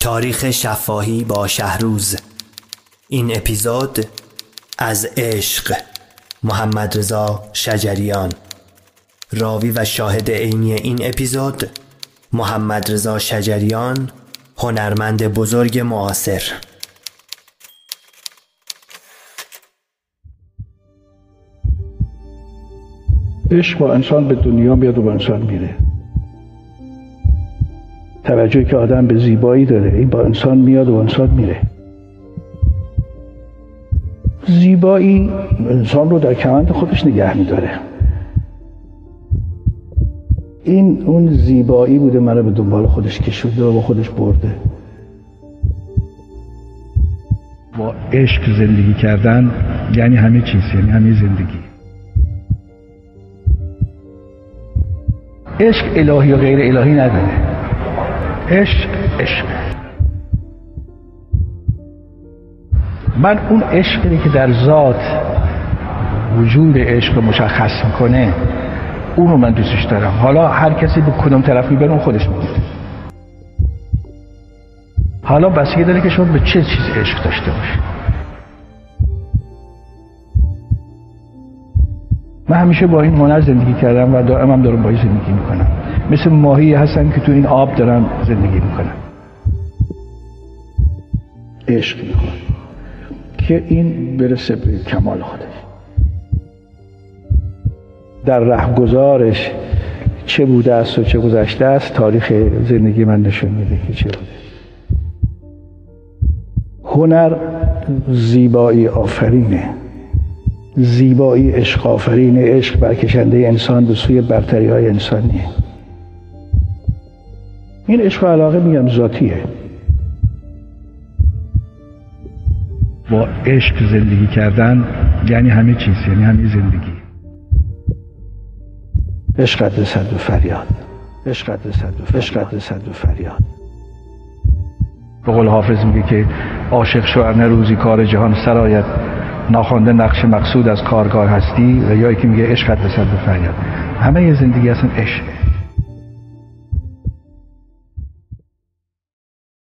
تاریخ شفاهی با شهروز. این اپیزود از عشق محمد رضا شجریان. راوی و شاهد عینی این اپیزود محمد رضا شجریان هنرمند بزرگ معاصر. عشق با انسان به دنیا میاد و با انسان میره. توجهی که آدم به زیبایی داره. این با انسان میاد و انسان میره. زیبایی انسان رو در کمند خودش نگه میداره. این اون زیبایی بوده منو به دنبال خودش کشوده و با خودش برده. با عشق زندگی کردن یعنی همه چیز یعنی همه زندگی. عشق الهی و غیر الهی نداره. عشق عشق. من اون عشقی که در ذات وجود عشق رو مشخص می‌کنه رو من دوستش دارم. حالا هر کسی به کدوم طرف می‌بره اون خودش می‌دونه حالا بسیاری داره که شما به چه چیز عشق داشته باشید. من همیشه با این هنر زندگی کردم و دائم هم دارم با این زندگی می‌کنم. مثل ماهی هستن که تو این آب دارن زندگی می‌کنن. عشق می‌کنم که این برسه به کمال خودش. در رهگذارش چه بوده است و چه گذشته است تاریخ زندگی من نشون میده که چه بوده. هنر زیبایی آفرینه. زیبایی عشق آفرین عشق برکشنده انسان به سوی برتری های انسانیه. این عشق و علاقه میگم ذاتیه. با عشق زندگی کردن یعنی همه چیز یعنی همه زندگی. عشق قدر صد و فریاد. عشق قدر صد و عشق قدر صد و فریاد. به قول حافظ میگه که عاشق شو نه روزی کار جهان سرایت. ناخوانده نقش مقصود از کارگاه هستی و یا که میگه عشق قدر صد و فریاد. همه زندگی اصلا عشق.